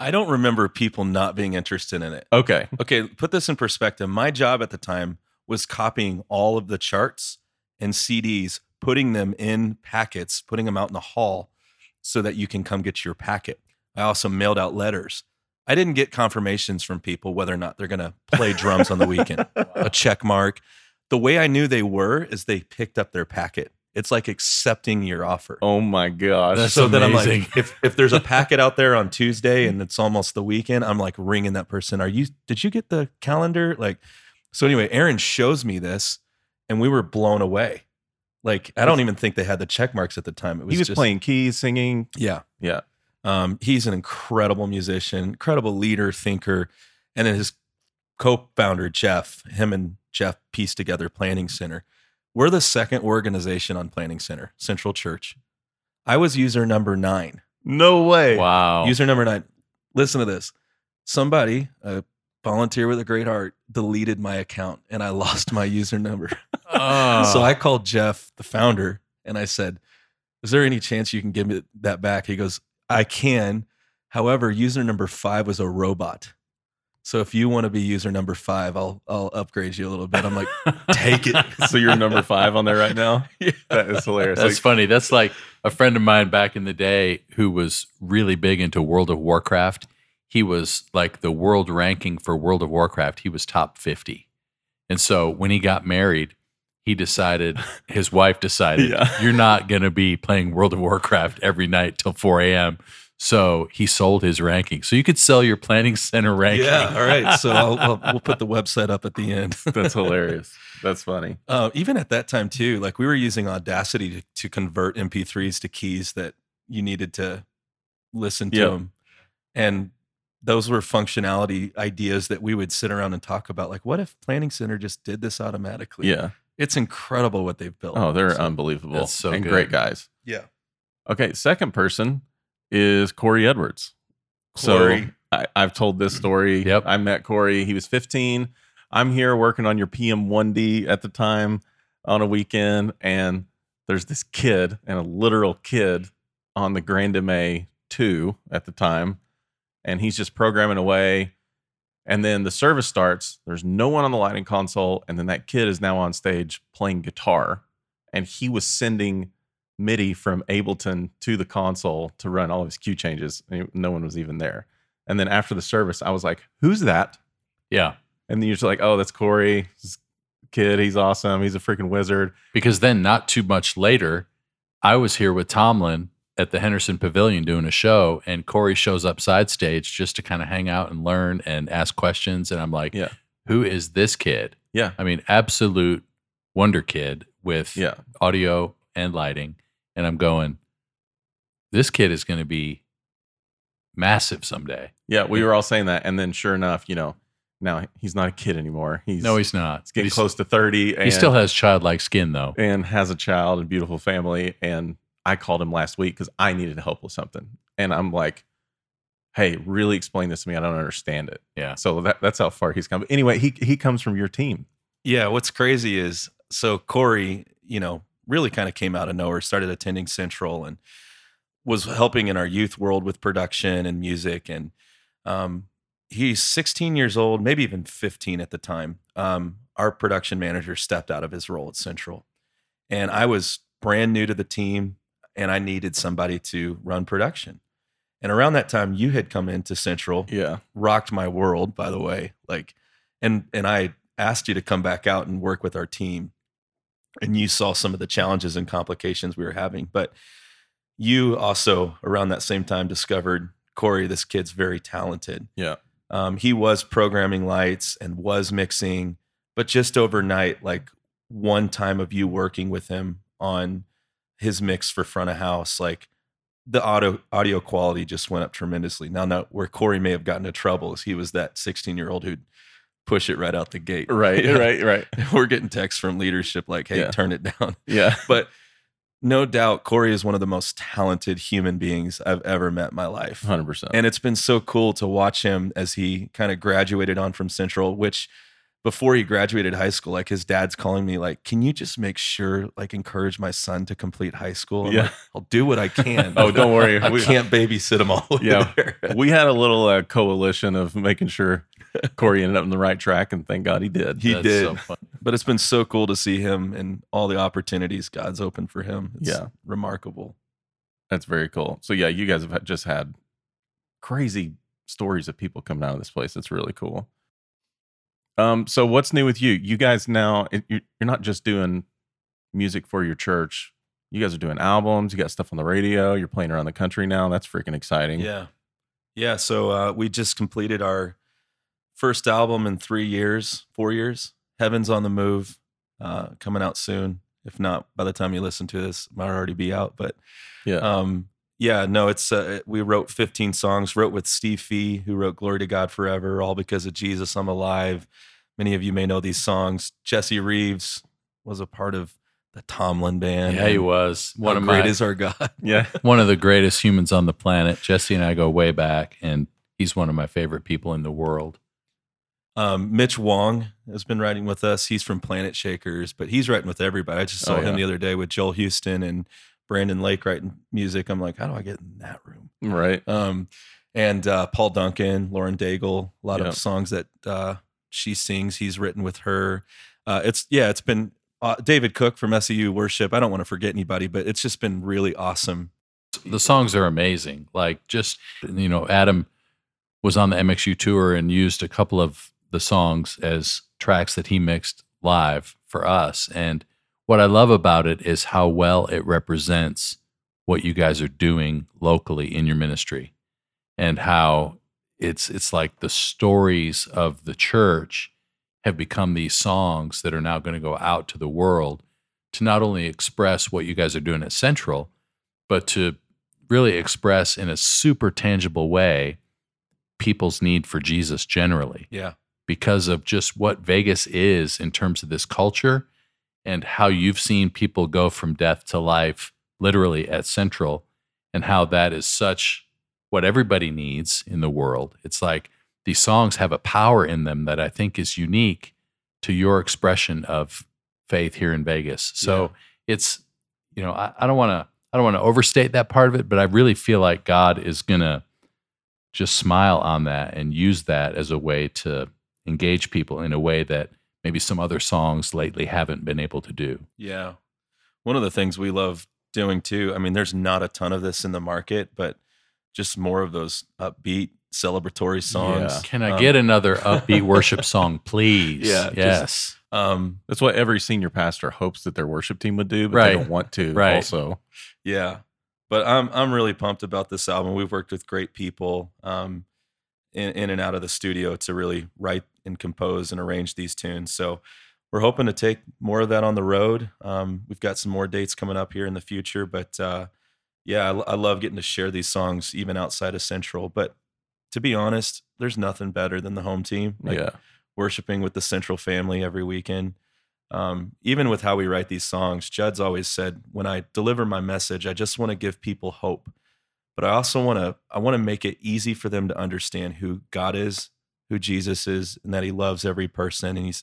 I don't remember people not being interested in it.
Okay.
Okay, put this in perspective. My job at the time was copying all of the charts and CDs, putting them in packets, putting them out in the hall so that you can come get your packet. I also mailed out letters. I didn't get confirmations from people whether or not they're going to play drums on the weekend, *laughs* a check mark. The way I knew they were is they picked up their packet. It's like accepting your offer.
Oh my gosh.
That's
so then I'm like, if if there's a *laughs* packet out there on Tuesday and it's almost the weekend, I'm like ringing that person. Are you? Did you get the calendar? Like, so anyway, Aaron shows me this, and we were blown away. Like, I don't even think they had the check marks at the time. It was
he was
just,
playing keys, singing.
Yeah,
Yeah.
Um, he's an incredible musician, incredible leader, thinker, and then his co-founder Jeff, him and Jeff pieced together Planning Center. We're the second organization on Planning Center, Central Church. I was user number nine.
No way.
Wow.
User number nine. Listen to this. Somebody, a volunteer with a great heart, deleted my account and I *laughs* lost my user number.
Oh.
So I called Jeff, the founder, and I said, Is there any chance you can give me that back? He goes, I can. However, user number five was a robot. So if you want to be user number five, I'll I'll upgrade you a little bit. I'm like, take it. *laughs*
So you're number five on there right now? *laughs*
Yeah.
That is hilarious.
That's
Like,
funny. That's like a friend of mine back in the day who was really big into World of Warcraft. He was like the world ranking for World of Warcraft. He was top 50. And so when he got married, he decided, his wife decided, *laughs*
Yeah.
you're not going to be playing World of Warcraft every night till 4 a.m. So he sold his ranking. So you could sell your planning center ranking.
Yeah. All right. So I'll, I'll, we'll *laughs* put the website up at the end.
that's *laughs* hilarious. That's funny.
Uh, even at that time too, like we were using Audacity to, to convert MP3s to keys that you needed to listen to
Yep.
them, and those were functionality ideas that we would sit around and talk about. Like, what if Planning Center just did this automatically?
Yeah.
It's incredible what they've built.
Oh, they're
So,
unbelievable.
That's so
and
good.
great guys.
yeah.
Okay, second person is Corey Edwards.
Corey.
So I, I've told this story. *clears throat*
Yep.
I met Corey. He was 15. I'm here working on your PM1D at the time on a weekend, and there's this kid and a literal kid on the Grand MA 2 at the time, and he's just programming away. And then the service starts. There's no one on the lighting console, and then that kid is now on stage playing guitar, and he was sending MIDI from Ableton to the console to run all of his cue changes. And no one was even there. And then after the service, I was like, "Who's that?"
Yeah.
And then you're just like, "Oh, that's Corey, this kid. He's awesome. He's a freaking wizard."
Because then, not too much later, I was here with Tomlin at the Henderson Pavilion doing a show, and Corey shows up side stage just to kind of hang out and learn and ask questions. And I'm like,
Yeah.
who is this kid?
Yeah.
I mean, absolute wonder kid with
Yeah.
audio and lighting. And I'm going, this kid is going to be massive someday.
Yeah. We were all saying that. And then sure enough, you know, now he's not a kid anymore. He's,
no, he's not.
he's getting
He's-
close to 30. And,
He still has childlike skin, though.
and has a child and beautiful family. And I called him last week because I needed help with something. And I'm like, hey, really explain this to me. I don't understand it.
Yeah.
So that, that's how far he's come. But anyway, he, he comes from your team.
Yeah, what's crazy is so Corey, you know, really kind of came out of nowhere, started attending Central and was helping in our youth world with production and music. And um, he's 16 years old, maybe even 15 at the time. Um, our production manager stepped out of his role at Central. And I was brand new to the team and I needed somebody to run production. And around that time, you had come into Central
Yeah.
rocked my world by the way like and and i asked you to come back out and work with our team and you saw some of the challenges and complications we were having but you also around that same time discovered corey this kid's very talented
Yeah.
um, he was programming lights and was mixing but just overnight like one time of you working with him on his mix for front of house like the audio audio quality just went up tremendously. Now, now where Corey may have gotten into trouble is he was that 16 year old who'd push it right out the gate. *laughs*
Right.
Yeah.
Right. Right.
We're getting texts from leadership like, "Hey,
Yeah.
turn it down." *laughs*
Yeah. *laughs*
But no doubt, Corey is one of the most talented human beings I've ever met in my life.
100%.
And it's been so cool to watch him as he kind of graduated on from Central, which before he graduated high school, like his dad's calling me, like, can you just make sure, like, encourage my son to complete high school? I'm
Yeah.
like, I'll do what I can. *laughs*
Oh, don't worry. *laughs*
I
We-
can't babysit him all the way
Yeah.
there. *laughs*
we had a little uh, coalition of making sure Corey ended up on the right track, and thank God he did.
He
That's
did.
so.
But it's been so cool to see him and all the opportunities God's opened for him. It's
Yeah.
remarkable.
That's very cool. So yeah, you guys have just had crazy stories of people coming out of this place. It's really cool. Um, so what's new with you? You guys now you're you're not just doing music for your church. You guys are doing albums. You got stuff on the radio. You're playing around the country now. That's freaking exciting.
Yeah. Yeah. So uh, we just completed our first album in three years, four years. Heaven's on the Move, uh, coming out soon. If not, by the time you listen to this, it might already be out. But
Yeah.
um, yeah, no, it's uh, we wrote 15 songs. Wrote with Steve Fee, who wrote "Glory to God Forever," all because of Jesus. I'm alive. Many of you may know these songs. Jesse Reeves was a part of the Tomlin band.
Yeah, he was one of
great
my
is our God? *laughs*
Yeah.
one of the greatest humans on the planet. Jesse and I go way back, and he's one of my favorite people in the world.
Um, Mitch Wong has been writing with us. He's from Planet Shakers, but he's writing with everybody. I just saw
Oh,
him the other day with Joel Houston and Brandon Lake writing music. I'm like, how do I get in that room?
Right.
Um, and uh, Paul Duncan, Lauren Daigle, a lot
Yeah.
of songs that uh, she sings. He's written with her. Uh, it's yeah, it's been uh, David Cook from SEU Worship. I don't want to forget anybody, but it's just been really awesome.
The songs are amazing. Like just you know, Adam was on the MXU tour and used a couple of the songs as tracks that he mixed live for us. And what I love about it is how well it represents what you guys are doing locally in your ministry and how it's it's like the stories of the church have become these songs that are now going to go out to the world to not only express what you guys are doing at Central, but to really express in a super tangible way people's need for Jesus generally.
Yeah,
because of just what Vegas is in terms of this culture and how you've seen people go from death to life literally at Central and how that is such what everybody needs in the world. It's like these songs have a power in them that I think is unique to your expression of faith here in Vegas. So it's, you know, I, I don't want to, I don't want to overstate that part of it, but I really feel like God is going to just smile on that and use that as a way to engage people in a way that maybe some other songs lately haven't been able to do.
Yeah. One of the things we love doing too, I mean, there's not a ton of this in the market, but just more of those upbeat celebratory songs.
Yeah.
Can I
Um,
get another *laughs* upbeat worship song, please?
Yeah, just-
Yes.
Um,
That's what every senior pastor hopes that their worship team would do, but
Right.
they don't want to.
Right.
Also.
yeah. but I'm I'm really pumped about this album. We've worked with great people um, in in and out of the studio to really write and compose and arrange these tunes. So we're hoping to take more of that on the road. Um, we've got some more dates coming up here in the future, but uh, yeah, I, I love getting to share these songs even outside of Central. But to be honest, there's nothing better than the home team. Like
yeah.
worshiping with the Central family every weekend. Um, even with how we write these songs, Jud's always said, when I deliver my message, I just want to give people hope, but I also want to I want to make it easy for them to understand who God is, who Jesus is, and that He loves every person. And he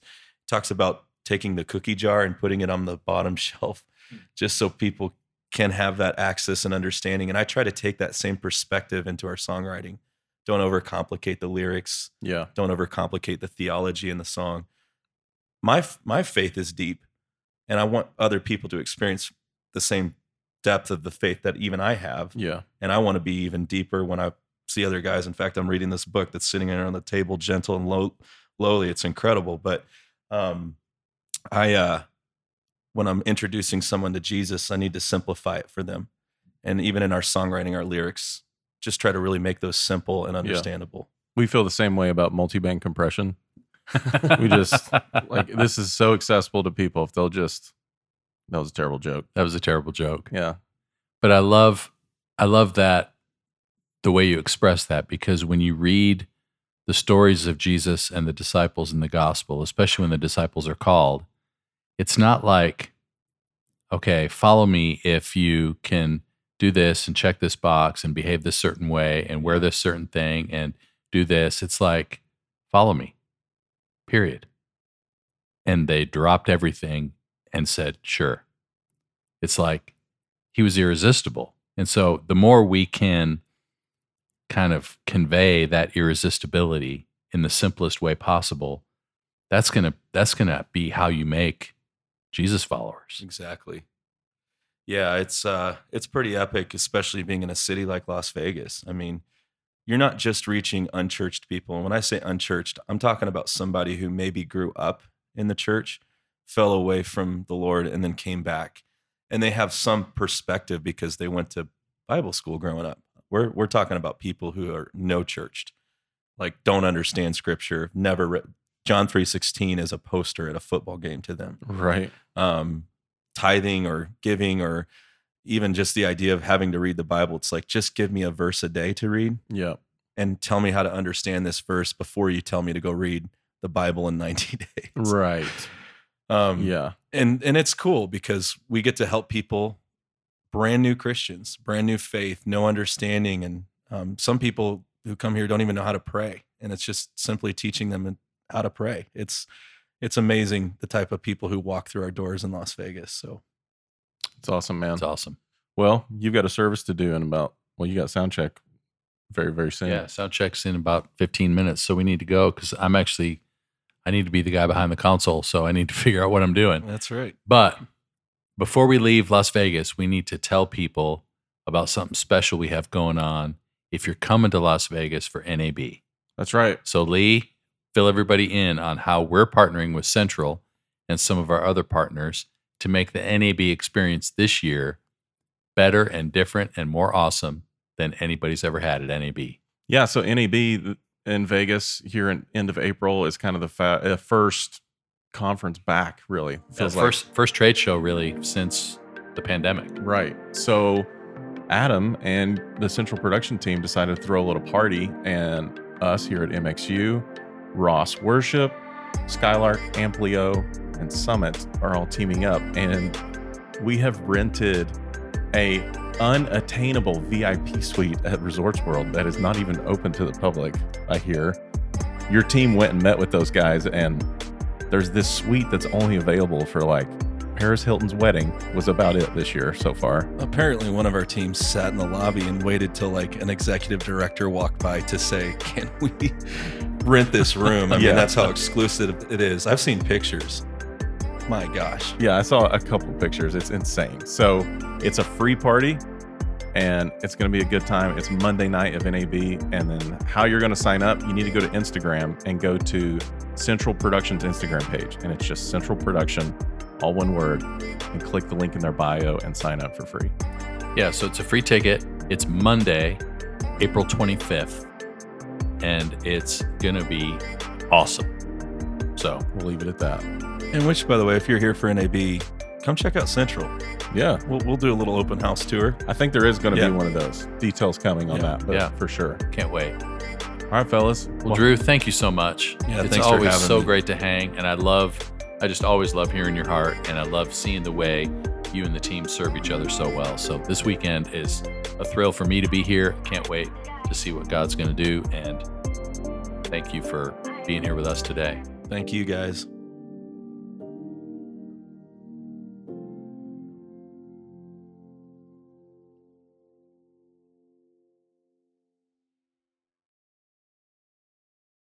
talks about taking the cookie jar and putting it on the bottom *laughs* shelf, hmm. just so people can have that access and understanding. And I try to take that same perspective into our songwriting. Don't overcomplicate the lyrics.
Yeah.
Don't overcomplicate the theology in the song my my faith is deep and i want other people to experience the same depth of the faith that even i have
Yeah.
and i want to be even deeper when i see other guys in fact i'm reading this book that's sitting there on the table gentle and low, lowly it's incredible but um i uh when i'm introducing someone to jesus i need to simplify it for them and even in our songwriting our lyrics just try to really make those simple and understandable
We feel the same way about multi-band compression. We just *laughs* like this is so accessible to people if they'll just that was a terrible joke.
that was a terrible joke.
Yeah.
But I love I love that the way you express that because when you read the stories of Jesus and the disciples in the gospel, especially when the disciples are called, it's not like okay, follow me if you can do this and check this box and behave this certain way and wear this certain thing and do this. It's like follow me. Period. And they dropped everything and said, "Sure." It's like he was irresistible. And so the more we can kind of convey that irresistibility in the simplest way possible, that's to that's to be how you make Jesus followers.
Exactly. Yeah, it's uh it's pretty epic, especially being in a city like Las Vegas. I mean, you're not just reaching unchurched people. And when I say unchurched, I'm talking about somebody who maybe grew up in the church, fell away from the Lord, and then came back. And they have some perspective because they went to Bible school growing up. We're we're talking about people who are no churched, like don't understand scripture, never read John 3:16 is a poster at a football game to them
Right.
um, tithing or giving or even just the idea of having to read the Bible. It's like, just give me a verse a day to read
Yeah.
and tell me how to understand this verse before you tell me to go read the Bible in 90 *laughs* days.
Right.
Um,
Yeah.
And, and it's cool because we get to help people, brand new Christians, brand new faith, no understanding. And um, some people who come here don't even know how to pray. And it's just simply teaching them how to pray. It's, it's amazing the type of people who walk through our doors in Las Vegas. So
It's awesome, man.
It's awesome.
Well, you've got a service to do in about well, you got sound check very, very soon.
Yeah, sound checks in about 15 minutes, so we need to go because I'm actually I need to be the guy behind the console, so I need to *laughs* figure out what I'm doing.
that's right.
But before we leave Las Vegas, we need to tell people about something special we have going on if you're coming to Las Vegas for NAB.
That's right.
So, Lee, fill everybody in on how we're partnering with Central and some of our other partners to make the NAB experience this year better and different and more awesome than anybody's ever had at NAB.
Yeah. So NAB in Vegas here in end of April is kind of the fa- first conference back. Really
Feels first first trade show really since the pandemic.
Right. So Adam and the central production team decided to throw a little party, and us here at MXU, Ross Worship, Skylark, Amplio, and Summit are all teaming up, and we have rented a unattainable VIP suite at Resorts World that is not even open to the public. I hear your team went and met with those guys, and there's this suite that's only available for like Paris Hilton's wedding was about it this year so far.
Apparently, one of our teams sat in the lobby and waited till like an executive director walked by to say, "Can we rent this room?" *laughs* I mean, that's how exclusive it is. I've seen pictures. My gosh.
Yeah, I saw a couple pictures. It's insane. So it's a free party and it's going to be a good time. It's Monday night of NAB. And then how you're going to sign up, you need to go to Instagram and go to Central Productions Instagram page. And it's just Central Production, all one word, and click the link in their bio and sign up for free.
Yeah, so it's a free ticket. It's Monday, April 25th, and it's going to be awesome. So,
We'll leave it at that.
And which, by the way, if you're here for NAB, come check out Central.
Yeah.
We'll, we'll do a little open house tour.
I think there is going to
Yeah.
be one of those. Details coming on
Yeah.
that, but
Yeah.
for sure.
can't wait.
All right, fellas.
Well, Drew, thank you so much.
Yeah,
it's
thanks
always
having
so
me.
great to hang, and I love, I just always love hearing your heart, and I love seeing the way you and the team serve each other so well. So this weekend is a thrill for me to be here. Can't wait to see what God's going to do, and thank you for being here with us today.
Thank you guys.